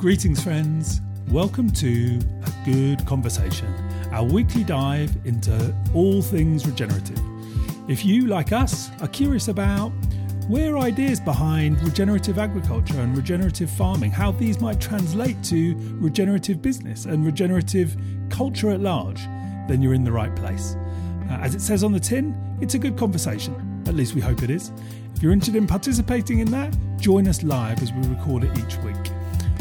Greetings, friends. Welcome to A Good Conversation, our weekly dive into all things regenerative. If you, like us, are curious about where ideas behind regenerative agriculture and regenerative farming, how these might translate to regenerative business and regenerative culture at large, then you're in the right place. Uh, as it says on the tin, it's a good conversation. At least we hope it is. If you're interested in participating in that, join us live as we record it each week.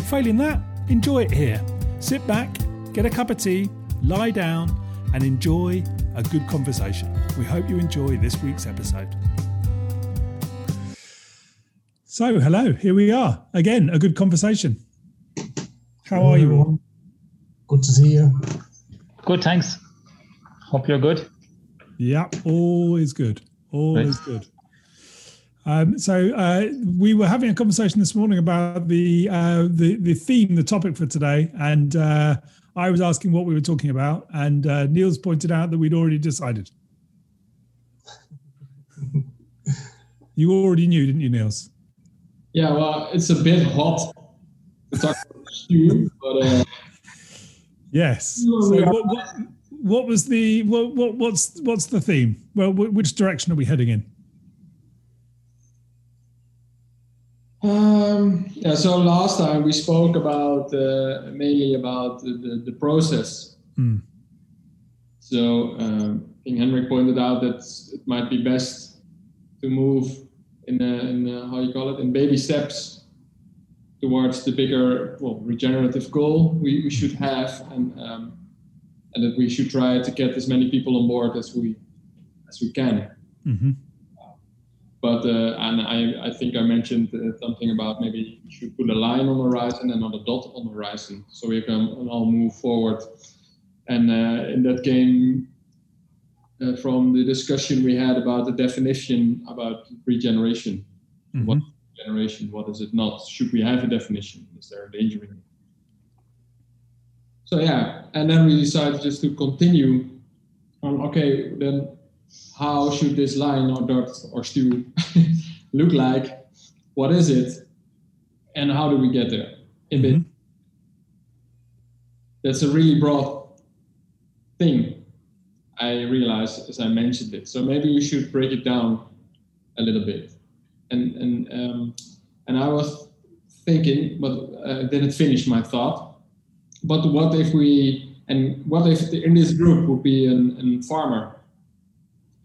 Failing that, enjoy it here. Sit back, get a cup of tea, lie down, and enjoy a good conversation. We hope you enjoy this week's episode. So, hello, here we are again, a good conversation. How are you all? Good to see you. Good, thanks. Hope you're good. Yeah, all is good. All is good. Um, so uh, we were having a conversation this morning about the uh, the the theme, the topic for today, and uh, I was asking what we were talking about, and uh, Niels pointed out that we'd already decided. you already knew, didn't you, Niels? Yeah, well, it's a bit hot to talk about but uh, yes. So what, what, what was the what, what what's what's the theme? Well, which direction are we heading in? Um, yeah, so last time we spoke about uh, mainly about the, the, process. Mm. So um, I think Henrik pointed out that it might be best to move in, a, in a, how you call it in baby steps towards the bigger well regenerative goal we, we should have and um, and that we should try to get as many people on board as we as we can. Mm-hmm but uh, and I, I think I mentioned uh, something about maybe you should put a line on the horizon and not a dot on the horizon, so we can all move forward. And uh, in that game, uh, from the discussion we had about the definition about regeneration, mm-hmm. what generation, what is it not? Should we have a definition? Is there a danger in it? So yeah, and then we decided just to continue on. Okay, then how should this line or dot or stew look like? What is it? And how do we get there? Mm-hmm. That's a really broad thing. I realized as I mentioned it. So maybe we should break it down a little bit. And and um, and I was thinking, but I didn't finish my thought. But what if we and what if in this group would be a farmer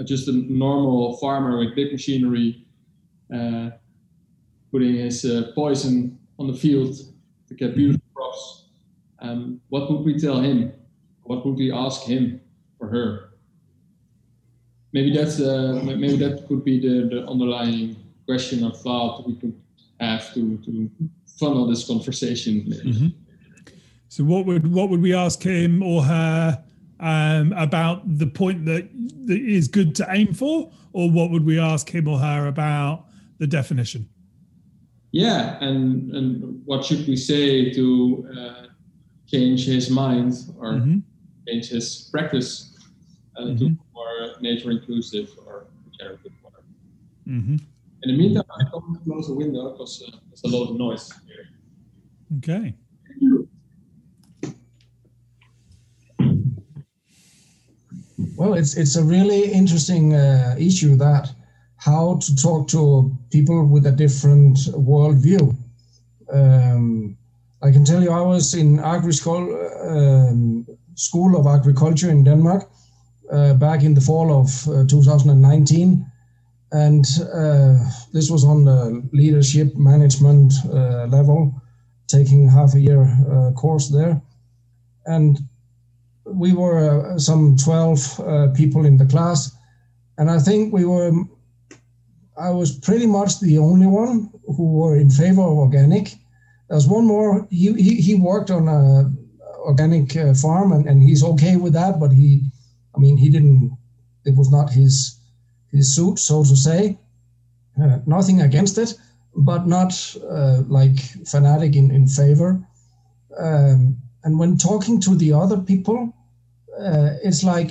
just a normal farmer with big machinery uh, putting his uh, poison on the field to get beautiful crops. Um, what would we tell him? What would we ask him or her? Maybe that's uh, maybe that could be the, the underlying question or thought we could have to to funnel this conversation. Mm-hmm. So what would what would we ask him or her? Um, about the point that, that is good to aim for, or what would we ask him or her about the definition? Yeah, and and what should we say to uh, change his mind or mm-hmm. change his practice uh, mm-hmm. to more nature inclusive or regenerative, whatever. Mm-hmm. In the meantime, I come close the window because uh, there's a lot of noise here. Okay. Well, it's it's a really interesting uh, issue that how to talk to people with a different worldview. Um, I can tell you, I was in agri school, um, school of agriculture in Denmark uh, back in the fall of uh, 2019, and uh, this was on the leadership management uh, level, taking half a year uh, course there, and we were uh, some 12 uh, people in the class, and I think we were. I was pretty much the only one who were in favor of organic. There's one more. He he, he worked on a organic uh, farm, and, and he's okay with that. But he, I mean, he didn't. It was not his his suit, so to say. Uh, nothing against it, but not uh, like fanatic in in favor. Um, and when talking to the other people, uh, it's like,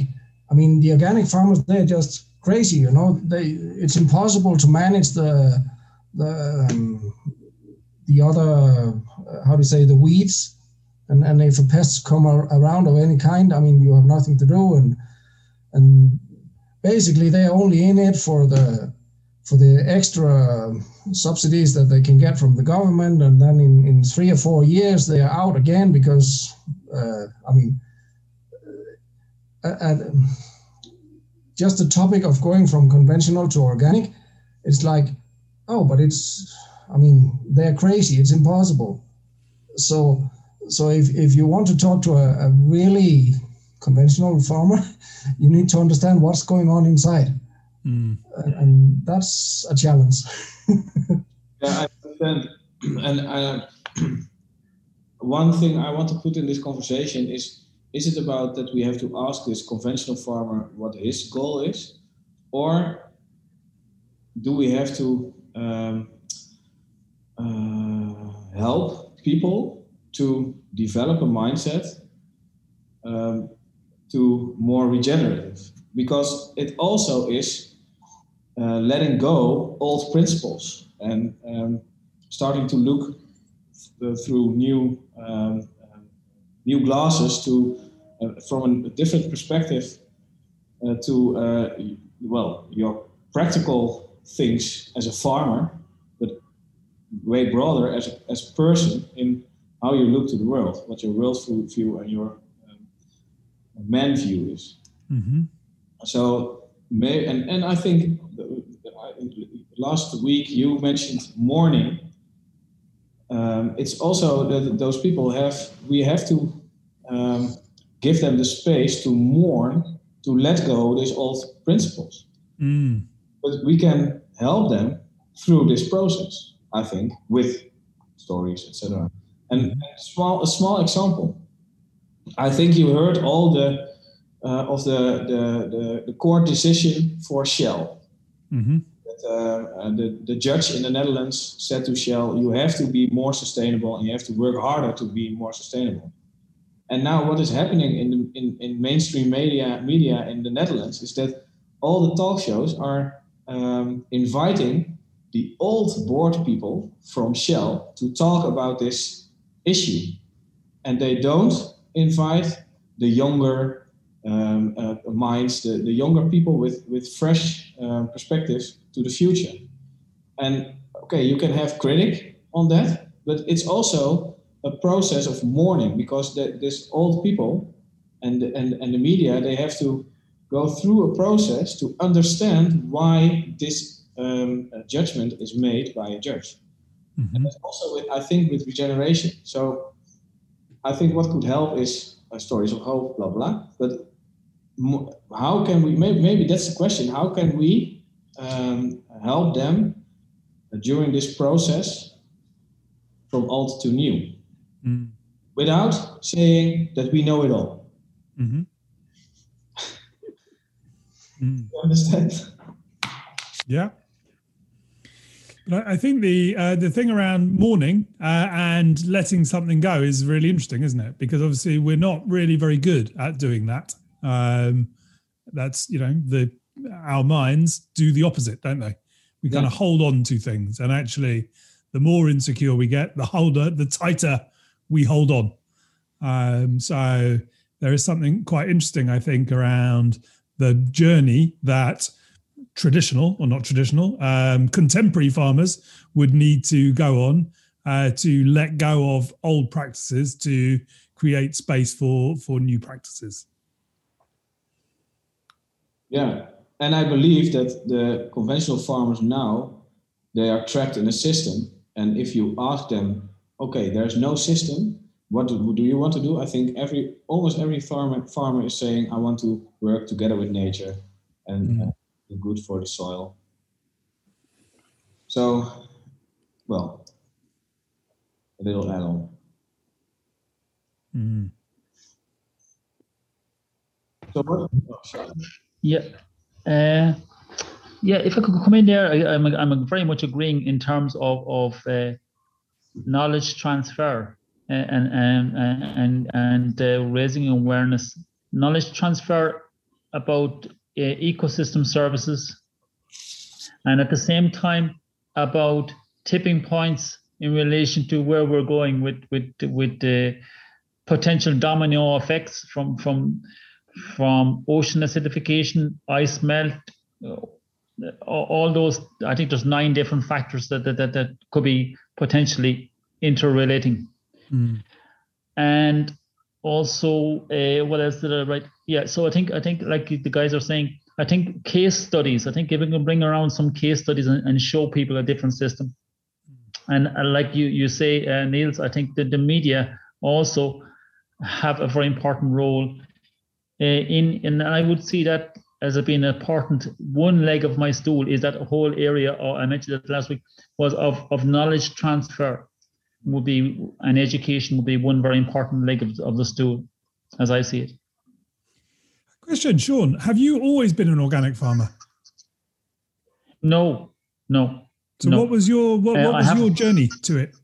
I mean, the organic farmers, they're just crazy, you know, they, it's impossible to manage the, the, um, the other, uh, how do you say, the weeds. And, and if a pest come around of any kind, I mean, you have nothing to do. And, and basically they're only in it for the, for the extra subsidies that they can get from the government. And then in, in three or four years, they are out again because, uh, I mean, uh, just the topic of going from conventional to organic, it's like, oh, but it's, I mean, they're crazy. It's impossible. So, so if, if you want to talk to a, a really conventional farmer, you need to understand what's going on inside. Mm. And, and, that's a challenge. yeah, I understand. And one thing I want to put in this conversation is is it about that we have to ask this conventional farmer what his goal is? Or do we have to um, uh, help people to develop a mindset um, to more regenerative? Because it also is uh, letting go old principles and um, starting to look th- through new um, new glasses to uh, from a different perspective uh, to uh, well your practical things as a farmer, but way broader as a, as a person in how you look to the world, what your world view and your um, man view is. Mm-hmm. So, may, and, and I think last week you mentioned mourning. Um, it's also that those people have, we have to um, give them the space to mourn, to let go these old principles. Mm. But we can help them through this process, I think, with stories, etc. And mm-hmm. a small, a small example. I think you heard all the uh, of the, the, the, the, court decision for Shell. Mm-hmm. That, uh, the, the judge in the Netherlands said to Shell, you have to be more sustainable and you have to work harder to be more sustainable. And now, what is happening in, the, in, in mainstream media media in the Netherlands is that all the talk shows are um, inviting the old board people from Shell to talk about this issue, and they don't invite the younger um, uh, minds, the, the younger people with with fresh uh, perspectives to the future. And okay, you can have critic on that, but it's also a process of mourning because the, this old people and the, and, and the media they have to go through a process to understand why this um, judgment is made by a judge. Mm-hmm. And that's also with, I think with regeneration. So I think what could help is uh, stories of hope, blah blah. But how can we? Maybe, maybe that's the question. How can we um, help them during this process from old to new? mm. without saying that we know it all. Mm-hmm. mm. You understand? Yeah. But I think the uh, the thing around mourning uh, and letting something go is really interesting, isn't it? Because obviously we're not really very good at doing that. Um, that's you know the our minds do the opposite, don't they? We yeah. kind of hold on to things, and actually, the more insecure we get, the holder, the tighter we hold on. Um, so there is something quite interesting, I think, around the journey that traditional or not traditional um, contemporary farmers would need to go on uh, to let go of old practices to create space for for new practices. Yeah, and I believe that the conventional farmers now they are trapped in a system, and if you ask them okay, there's no system. What do, do you want to do? I think every almost every farmer farmer is saying, I want to work together with nature and mm. uh, do good for the soil. So, well, a little add-on. Mm. So what? Oh, yeah. Uh, yeah, if I could come in there, I, am I'm, I'm very much agreeing in terms of of uh, knowledge transfer uh, and and and and uh, raising awareness, knowledge transfer about uh, ecosystem services, and at the same time about tipping points in relation to where we're going with with with the potential domino effects from from from ocean acidification, ice melt, all those. I think there's nine different factors that that that, that could be potentially interrelating. Mm. And also, uh, what else did I write? Yeah, so I think I think like the guys are saying, I think case studies. I think if we can bring around some case studies and, and show people a different system, and uh, like you you say, uh, Niels, I think that the media also have a very important role uh, in, and I would see that as being an important one leg of my stool is that whole area, or I mentioned it last week, was of, of knowledge transfer would be, and education would be one very important leg of, of the stool, as I see it. Question, Sean, have you always been an organic farmer? No, no. So no. what was your what, what uh, was your journey to it?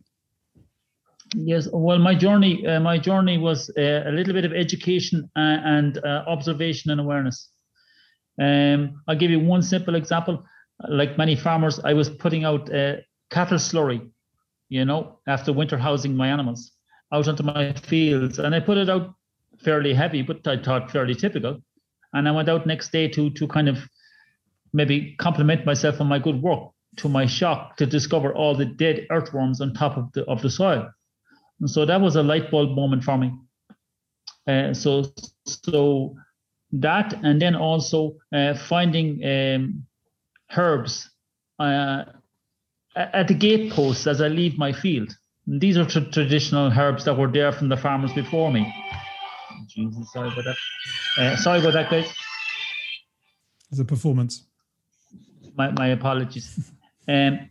Yes, well, my journey, uh, my journey was uh, a little bit of education uh, and uh, observation and awareness. Um, I'll give you one simple example. Like many farmers, I was putting out uh, cattle slurry, you know, after winter housing my animals out onto my fields, and I put it out fairly heavy, but I thought fairly typical. And I went out next day to to kind of maybe compliment myself on my good work. To my shock, to discover all the dead earthworms on top of the of the soil and so that was a light bulb moment for me. Uh, so so that and then also uh, finding um, herbs uh, at the gate posts as I leave my field. And these are tra- traditional herbs that were there from the farmers before me. Jesus, sorry about that. Uh, sorry about that, guys. It's a performance. My, my apologies. Um,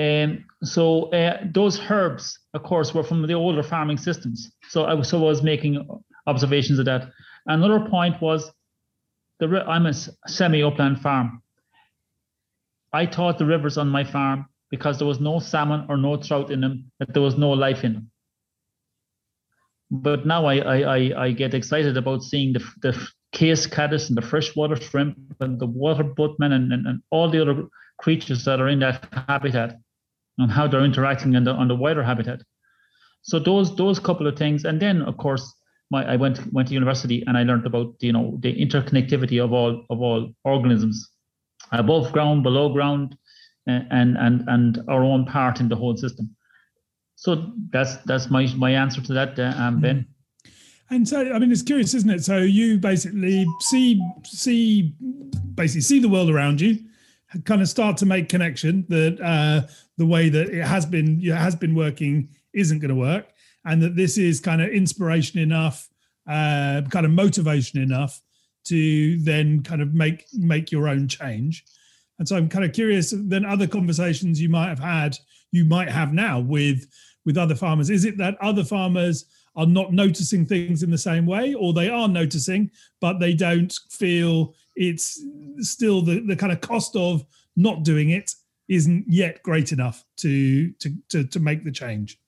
um, so uh, those herbs, of course, were from the older farming systems. So I was, so I was making observations of that. Another point was, the I'm a semi-upland farm. I thought the rivers on my farm, because there was no salmon or no trout in them, that there was no life in them. But now I I, I, I get excited about seeing the the case caddis and the freshwater shrimp and the water boatmen and, and, and all the other creatures that are in that habitat and how they're interacting on the on the wider habitat. So those those couple of things, and then of course my I went went to university and I learned about you know the interconnectivity of all of all organisms, above ground, below ground, and and and our own part in the whole system. So that's that's my my answer to that, uh, um, Ben. And so, I mean, it's curious, isn't it? So you basically see see basically see the world around you, kind of start to make connection that uh, the way that it has been it has been working isn't going to work, and that this is kind of inspiration enough, uh, kind of motivation enough to then kind of make make your own change. And so I'm kind of curious. Then other conversations you might have had, you might have now with with other farmers. Is it that other farmers are not noticing things in the same way, or they are noticing, but they don't feel it's still the, the kind of cost of not doing it isn't yet great enough to to to, to make the change.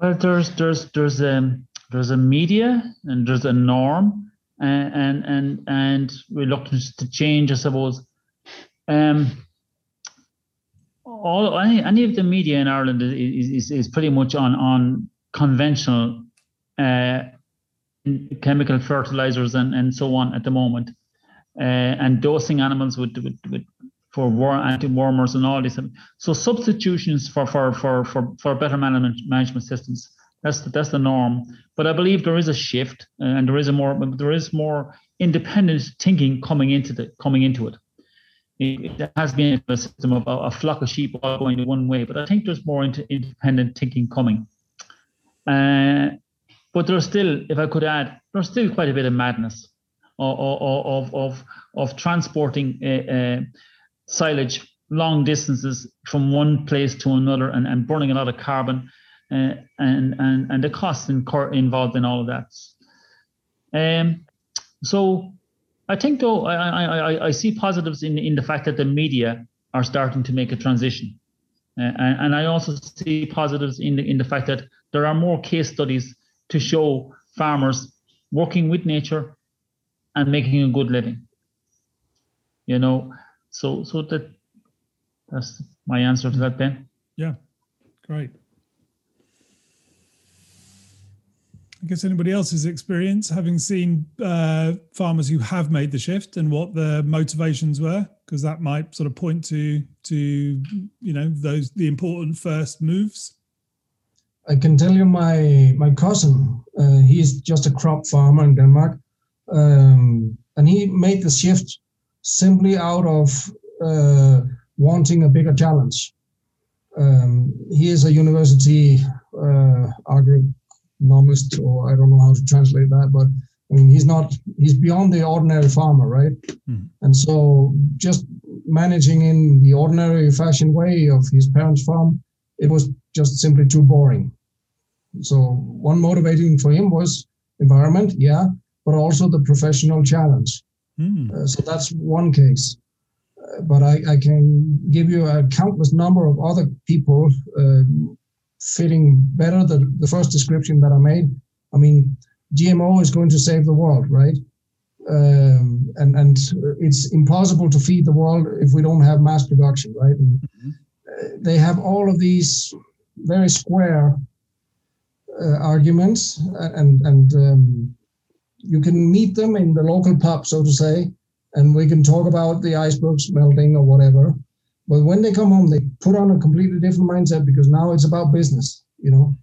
Well there's there's there's um there's a media and there's a norm and and and, and reluctance to change i suppose. Um all any, any of the media in ireland is, is, is pretty much on on conventional uh, chemical fertilizers and, and so on at the moment, uh, and dosing animals with, with, with for war anti-wormers and all this. So substitutions for for for for, for better management management systems. That's the, that's the norm. But I believe there is a shift, uh, and there is a more there is more independent thinking coming into the coming into it. It, has been a system of a, a, flock of sheep all going in one way, but I think there's more into independent thinking coming. Uh, but there's still, if I could add, there's still quite a bit of madness of of of, of transporting uh, uh, silage long distances from one place to another and, and burning a lot of carbon uh, and, and and the costs in, involved in all of that. Um, so I think though I, I, I see positives in in the fact that the media are starting to make a transition, uh, and, and I also see positives in the in the fact that there are more case studies to show farmers working with nature and making a good living. You know, so so that that's my answer to that, Ben. Yeah, great. I guess anybody else's experience, having seen uh, farmers who have made the shift and what the motivations were, because that might sort of point to to you know those the important first moves. I can tell you, my my cousin, uh, he's just a crop farmer in Denmark, um, and he made the shift simply out of uh, wanting a bigger challenge. Um, he is a university uh, agronomist, or I don't know how to translate that, but I mean, he's not, he's beyond the ordinary farmer, right? Mm. And so just managing in the ordinary fashion way of his parents' farm, it was just simply too boring. So one motivating for him was environment, yeah, but also the professional challenge. Mm. Uh, so that's one case. Uh, but I, I, can give you a countless number of other people uh, fitting better the, the first description that I made. I mean, GMO is going to save the world, right? Um, and and it's impossible to feed the world if we don't have mass production, right? And, mm-hmm. Uh, they have all of these very square uh, arguments, and and um, you can meet them in the local pub, so to say, and we can talk about the icebergs melting or whatever. But when they come home, they put on a completely different mindset because now it's about business, you know.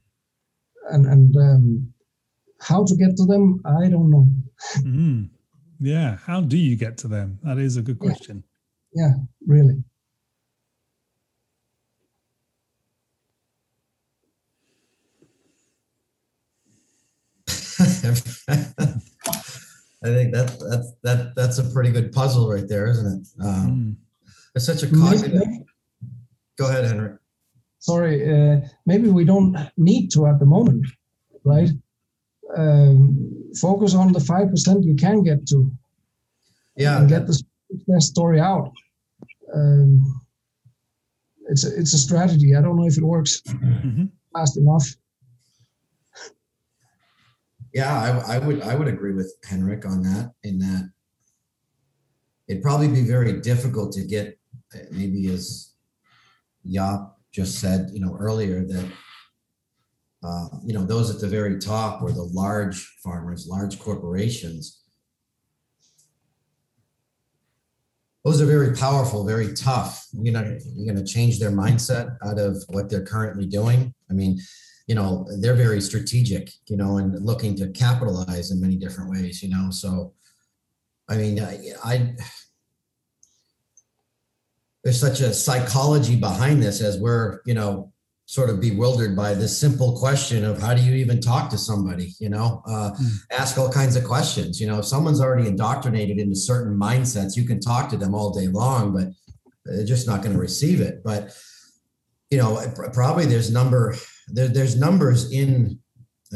And and um, how to get to them, I don't know. mm. Yeah, how do you get to them? That is a good question. yeah, yeah really. I think that that's that that's a pretty good puzzle right there, isn't it? Um, mm. It's such a cognitive. Go ahead, Henry. Sorry, uh, maybe we don't need to at the moment, right? Um, focus on the five percent you can get to. Yeah, and get the story out. Um, it's a, it's a strategy. I don't know if it works mm-hmm. fast enough yeah, I, I, would I would agree with Henrik on that. In that, it'd probably be very difficult to get maybe as Jaap just said, you know, earlier that uh, you know those at the very top or the large farmers, large corporations. Those are very powerful, very tough. You know, you're going to change their mindset out of what they're currently doing. I mean, you know they're very strategic you know and looking to capitalize in many different ways you know so i mean i, I there's such a psychology behind this as we're you know sort of bewildered by this simple question of how do you even talk to somebody you know? Uh, mm. ask all kinds of questions you know? If someone's already indoctrinated into certain mindsets you can talk to them all day long but they're just not going to receive it. But you know probably there's number there, there's numbers in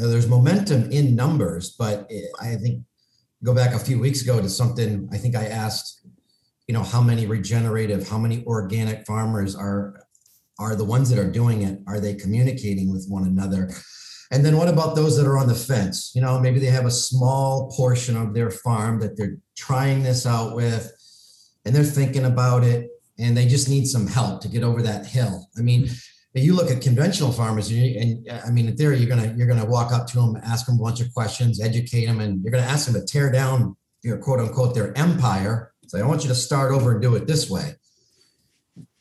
uh, there's momentum in numbers, but I think go back a few weeks ago to something I think I asked, you know, how many regenerative, how many organic farmers are are the ones that are doing it? Are they communicating with one another? And then what about those that are on the fence? You know, maybe they have a small portion of their farm that they're trying this out with and they're thinking about it and they just need some help to get over that hill. I mean, you look at conventional farmers and, you, and, i mean in theory you're gonna you're gonna walk up to them ask them a bunch of questions educate them and you're gonna ask them to tear down your quote unquote their empire. So i want you to start over and do it this way.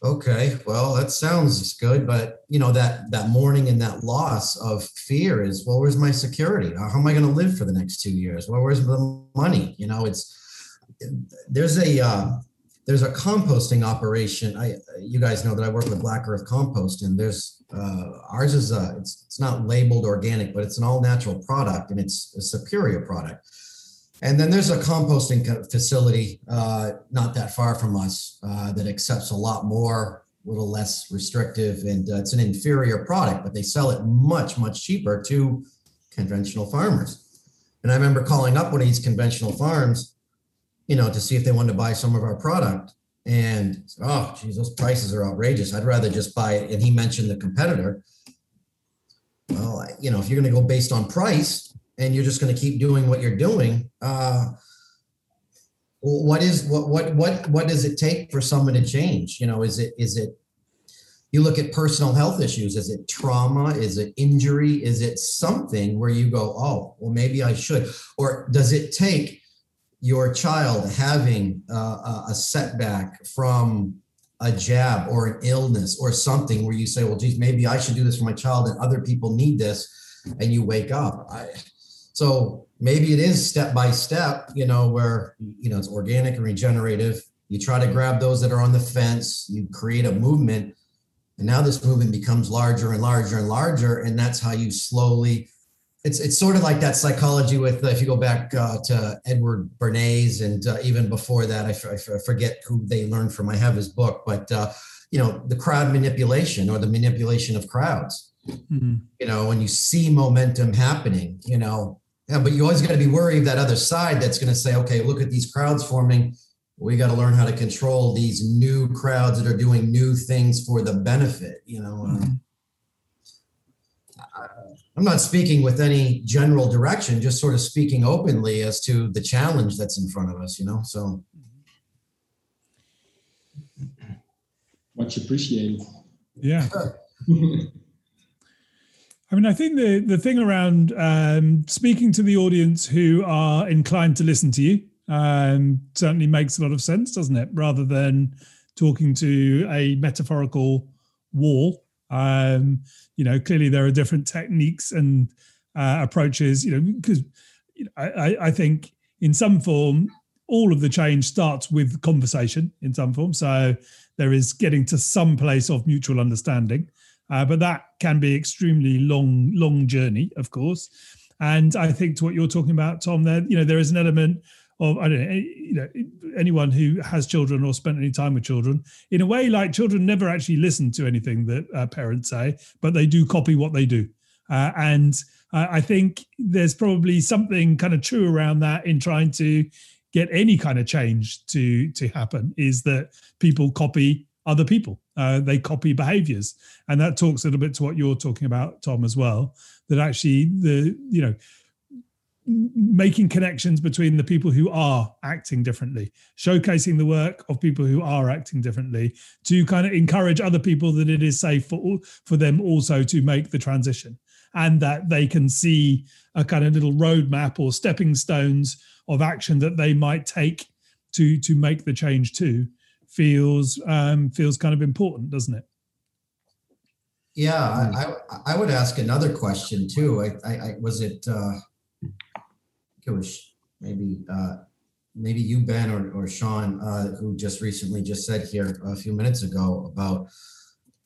Okay well that sounds good but you know that that mourning and that loss of fear is well where's my security? How am i going to live for the next two years? Well where's the money? You know it's there's a uh, there's a composting operation. I, you guys know that I work with Black Earth Compost, and there's uh, ours is a, it's it's not labeled organic, but it's an all natural product, and it's a superior product. And then there's a composting facility uh, not that far from us uh, that accepts a lot more, a little less restrictive, and uh, it's an inferior product, but they sell it much much cheaper to conventional farmers. And I remember calling up one of these conventional farms you know, to see if they wanted to buy some of our product. And oh, geez, those prices are outrageous. I'd rather just buy it. And he mentioned the competitor. Well, you know, if you're going to go based on price and you're just going to keep doing what you're doing, uh, what is what what what what does it take for someone to change? You know, is it is it you look at personal health issues. Is it trauma? Is it injury? Is it something where you go, oh, well, maybe I should? Or does it take your child having uh, a setback from a jab or an illness or something where you say, well, geez, maybe I should do this for my child and other people need this, and you wake up. I, so maybe it is step by step, you know, where you know it's organic and regenerative. You try to grab those that are on the fence. You create a movement and now this movement becomes larger and larger and larger. And that's how you slowly, it's, it's sort of like that psychology with, uh, if you go back uh, to Edward Bernays and uh, even before that, I, f- I forget who they learned from. I have his book, but, uh, you know, the crowd manipulation or the manipulation of crowds. Mm-hmm. You know, when you see momentum happening, you know, yeah, but you always got to be worried that other side that's going to say, okay, look at these crowds forming we got to learn how to control these new crowds that are doing new things for the benefit you know um, mm-hmm. I'm not speaking with any general direction just sort of speaking openly as to the challenge that's in front of us you know so much appreciated yeah I mean, I think the the thing around um, speaking to the audience who are inclined to listen to you um, certainly makes a lot of sense, doesn't it? Rather than talking to a metaphorical wall. Um, you know, clearly there are different techniques and uh, approaches. You know, because you know, I, I think in some form all of the change starts with conversation in some form. So there is getting to some place of mutual understanding, uh, but that can be extremely long, long journey, of course. And I think to what you're talking about, Tom, there, you know, there is an element of I don't know, you know, anyone who has children or spent any time with children. In a way, like children never actually listen to anything that uh, parents say, but they do copy what they do. Uh, and uh, I think there's probably something kind of true around that in trying to get any kind of change to to happen. Is that people copy other people? Uh, they copy behaviors, and that talks a little bit to what you're talking about, Tom, as well. That actually the you know making connections between the people who are acting differently, showcasing the work of people who are acting differently to kind of encourage other people that it is safe for for them also to make the transition and that they can see a kind of little roadmap or stepping stones of action that they might take to to make the change too feels um, feels kind of important, doesn't it? Yeah, I, I, I would ask another question too. I, I, I was it uh, was maybe uh, maybe you Ben or, or Sean uh, who just recently just said here a few minutes ago about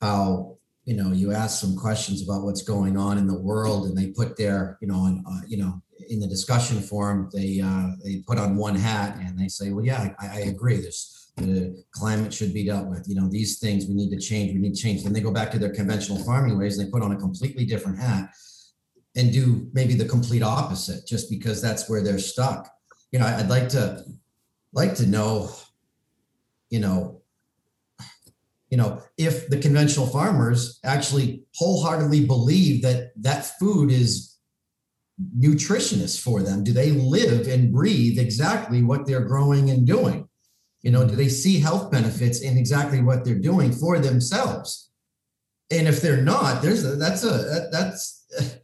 how you know you ask some questions about what's going on in the world and they put their you know uh, you know in the discussion forum they uh, they put on one hat and they say well yeah I, I agree. There's the climate should be dealt with. You know these things we need to change. We need to change. Then they go back to their conventional farming ways and they put on a completely different hat and do maybe the complete opposite just because that's where they're stuck. You know i'd like to like to know you know you know if the conventional farmers actually wholeheartedly believe that that food is nutritionist for them. Do they live and breathe exactly what they're growing and doing? You know do they see health benefits in exactly what they're doing for themselves? And if they're not there's a that's a that's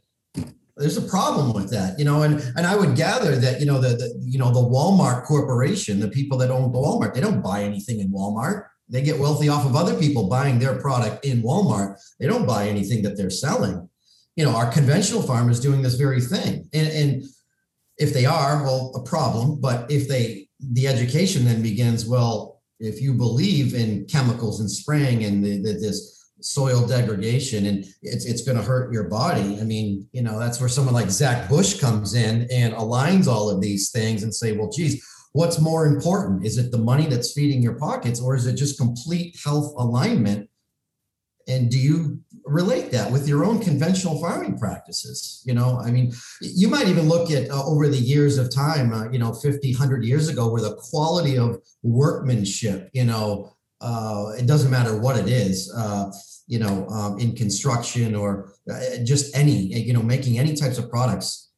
there's a problem with that, you know, and and I would gather that you know the, the you know the Walmart Corporation, the people that own Walmart, they don't buy anything in Walmart. They get wealthy off of other people buying their product in Walmart. They don't buy anything that they're selling. You know, our conventional farmers doing this very thing, and and if they are, well, a problem. But if they, the education then begins. Well, if you believe in chemicals and spraying and the, the, this soil degradation and it's it's going to hurt your body. I mean, you know, that's where someone like Zach Bush comes in and aligns all of these things and say, well, geez, what's more important? Is it the money that's feeding your pockets or is it just complete health alignment? And do you relate that with your own conventional farming practices? You know, I mean, you might even look at uh, over the years of time, uh, you know, 50, 100 years ago, where the quality of workmanship, you know, uh, it doesn't matter what it is, uh, you know, um, in construction or uh, just any, you know, making any types of products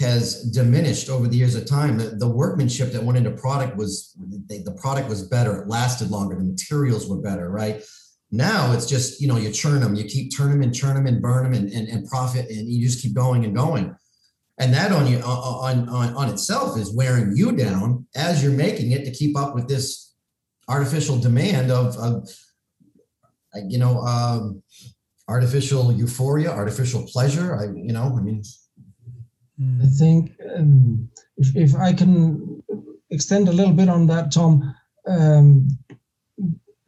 has diminished over the years of time. The, the workmanship that went into product was the product was better. It lasted longer. The materials were better, right? Now it's just, you know, you churn them, you keep turn them and churn them and burn them and, and, and profit and you just keep going and going. And that on you on, on on itself is wearing you down as you're making it to keep up with this artificial demand of, of you know, um, artificial euphoria, artificial pleasure. I, you know, I mean, I think um, if, if I can extend a little bit on that, Tom, um,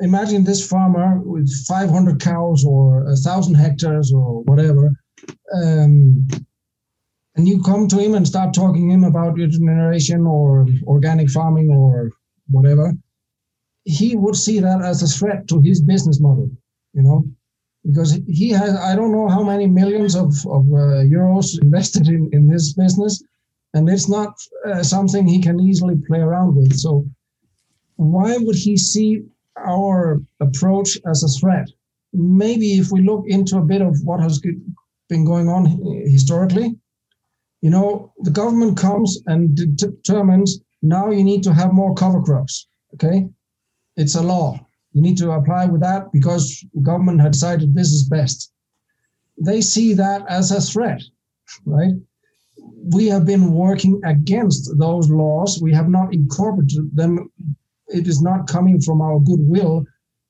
imagine this farmer with 500 cows or a thousand hectares or whatever, um, and you come to him and start talking to him about regeneration or organic farming or whatever, he would see that as a threat to his business model, you know, because he has, I don't know how many millions of, of uh, euros invested in, in this business, and it's not uh, something he can easily play around with. So, why would he see our approach as a threat? Maybe if we look into a bit of what has been going on historically, you know, the government comes and determines now you need to have more cover crops. Okay, it's a law. You need to apply with that because government had decided this is best. They see that as a threat, right? We have been working against those laws. We have not incorporated them. It is not coming from our goodwill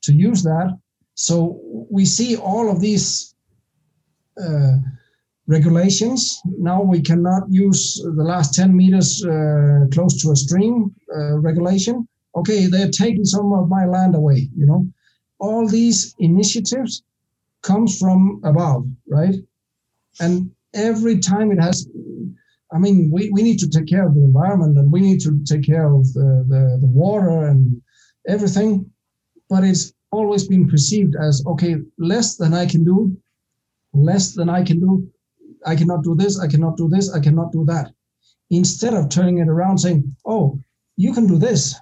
to use that. So we see all of these uh, regulations. Now we cannot use the last 10 meters uh, close to a stream uh, regulation okay, they're taking some of my land away, you know. All these initiatives comes from above, right? And every time it has, I mean, we, we need to take care of the environment and we need to take care of the, the, the water and everything, but it's always been perceived as, okay, less than I can do, less than I can do, I cannot do this, I cannot do this, I cannot do that. Instead of turning it around saying, oh, you can do this,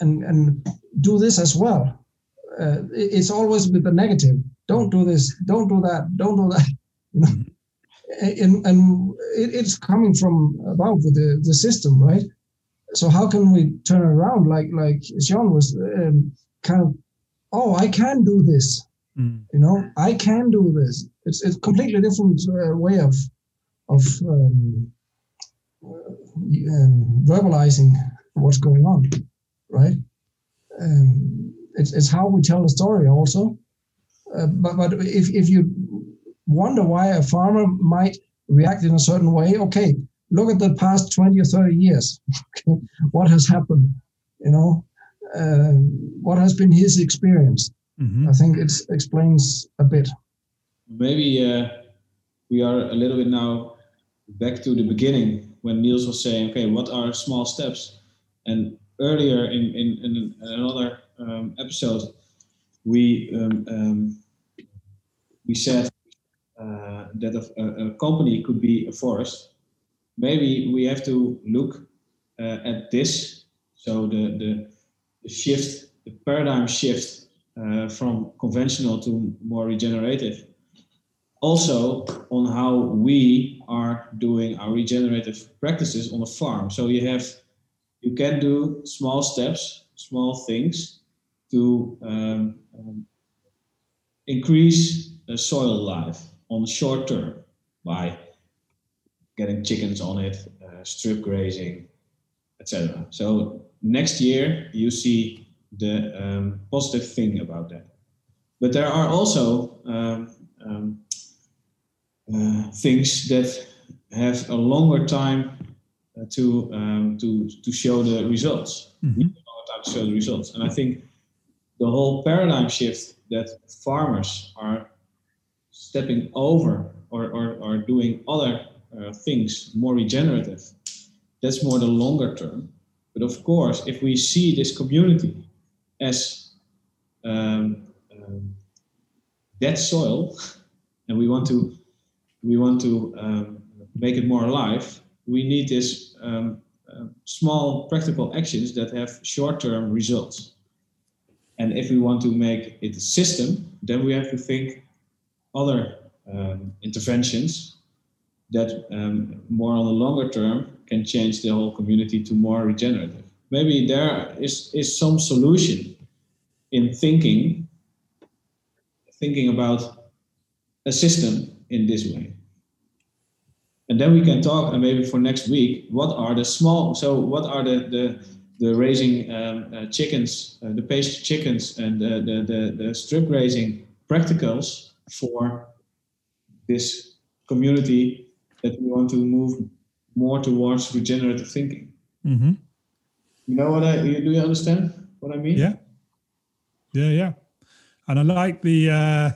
and and do this as well. Uh, it's always with the negative. Don't do this. Don't do that. Don't do that. You know, mm-hmm. and and it, it's coming from above with the the system, right? So how can we turn around? Like like John was um, kind of, oh, I can do this. Mm. You know, I can do this. It's it's completely different uh, way of of um, uh, verbalizing what's going on right? Um, it's, it's how we tell the story also. Uh, but but if, if you wonder why a farmer might react in a certain way, okay, look at the past 20 or 30 years. what has happened? You know, uh, what has been his experience? Mm-hmm. I think it explains a bit. Maybe uh, we are a little bit now back to the beginning when Niels was saying, okay, what are small steps? And earlier in, in, in another um, episode, we um, um, we said uh, that a, a, company could be a forest. Maybe we have to look uh, at this. So the, the, the shift, the paradigm shift uh, from conventional to more regenerative. Also on how we are doing our regenerative practices on the farm. So you have you can do small steps, small things to um, um, increase the soil life on the short term by getting chickens on it, uh, strip grazing, etc. So next year you see the um, positive thing about that. But there are also um, um, uh, things that have a longer time to um, to to show the results. Mm-hmm. We time to show the results, and I think the whole paradigm shift that farmers are stepping over or, or, or doing other uh, things more regenerative that's more the longer term but of course if we see this community as um, um, dead soil and we want to we want to um, make it more alive we need these um, uh, small practical actions that have short-term results. And if we want to make it a system, then we have to think other um, interventions that um, more on the longer term can change the whole community to more regenerative. Maybe there is, is some solution in thinking thinking about a system in this way. And then we can talk, and maybe for next week, what are the small, so what are the, the, the raising um, uh, chickens, uh, the pastry chickens, and the, the, the, the strip raising practicals for this community that we want to move more towards regenerative thinking. Mm-hmm. You know what I? Do you understand what I mean? Yeah, yeah, yeah. And I like the uh,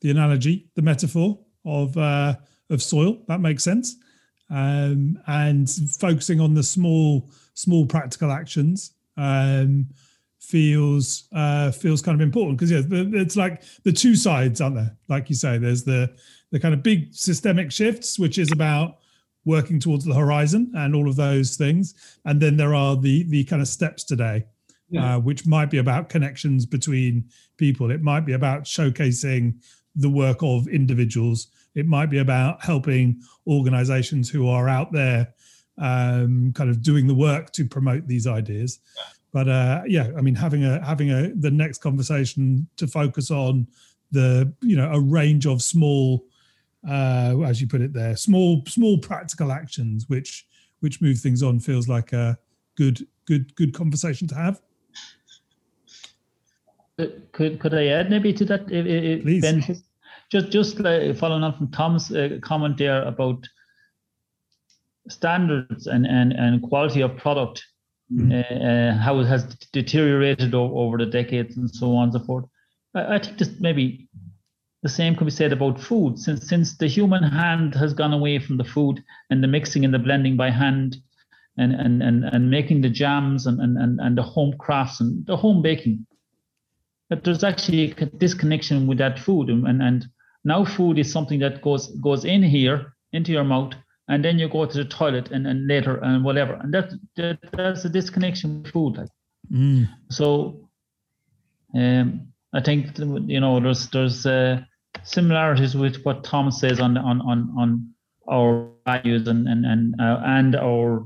the analogy, the metaphor of uh, of soil. That makes sense. Um, and focusing on the small small practical actions um, feels uh, feels kind of important because yeah, it's like the two sides, aren't there? Like you say, there's the the kind of big systemic shifts, which is about working towards the horizon and all of those things, and then there are the the kind of steps today, yeah. uh, which might be about connections between people. It might be about showcasing the work of individuals. It might be about helping organizations who are out there um, kind of doing the work to promote these ideas. Yeah. But uh, yeah, I mean, having a having a the next conversation to focus on the you know a range of small, uh, as you put it there, small small practical actions which which move things on feels like a good good good conversation to have. Could could I add maybe to that? Please. Ben, just just like following on from Tom's uh, comment there about standards and, and, and quality of product, mm. uh, how it has deteriorated over, over the decades and so on and so forth. I, I think this maybe the same can be said about food since since the human hand has gone away from the food and the mixing and the blending by hand and and and, and making the jams and, and, and the home crafts and the home baking that there's actually a disconnection with that food and and, and now food is something that goes goes in here into your mouth and then you go to the toilet and, and later and whatever and that, that that's a disconnection with food like mm. so um i think you know there's there's uh, similarities with what tom says on on on on our values and and and uh, and our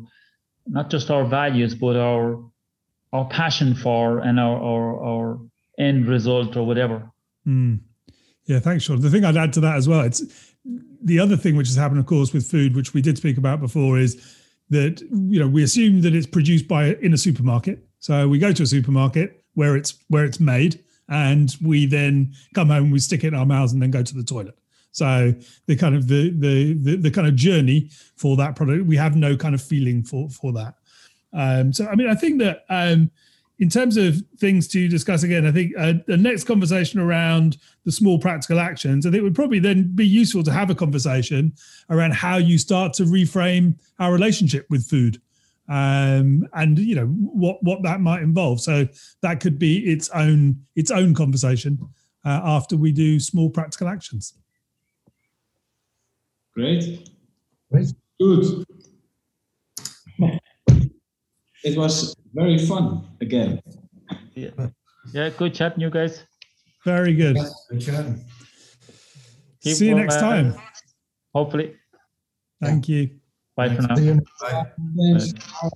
not just our values but our our passion for and our our, our end result or whatever mm. Yeah thanks sean the thing i'd add to that as well it's the other thing which has happened, of course, with food, which we did speak about before, is that you know we assume that it's produced by in a supermarket. So we go to a supermarket where it's where it's made, and we then come home, we stick it in our mouths, and then go to the toilet. So the kind of the the the, the kind of journey for that product, we have no kind of feeling for for that. Um, so I mean, I think that um, in terms of things to discuss again, I think uh, the next conversation around the small practical actions, I think it would probably then be useful to have a conversation around how you start to reframe our relationship with food, um, and you know what what that might involve. So that could be its own its own conversation uh, after we do small practical actions. Great, great, good. It was very fun again. Yeah, yeah good chatting, you guys. Very good. Good chatting. See you next uh, time. Hopefully. Thank you. Bye for now. Bye. Bye.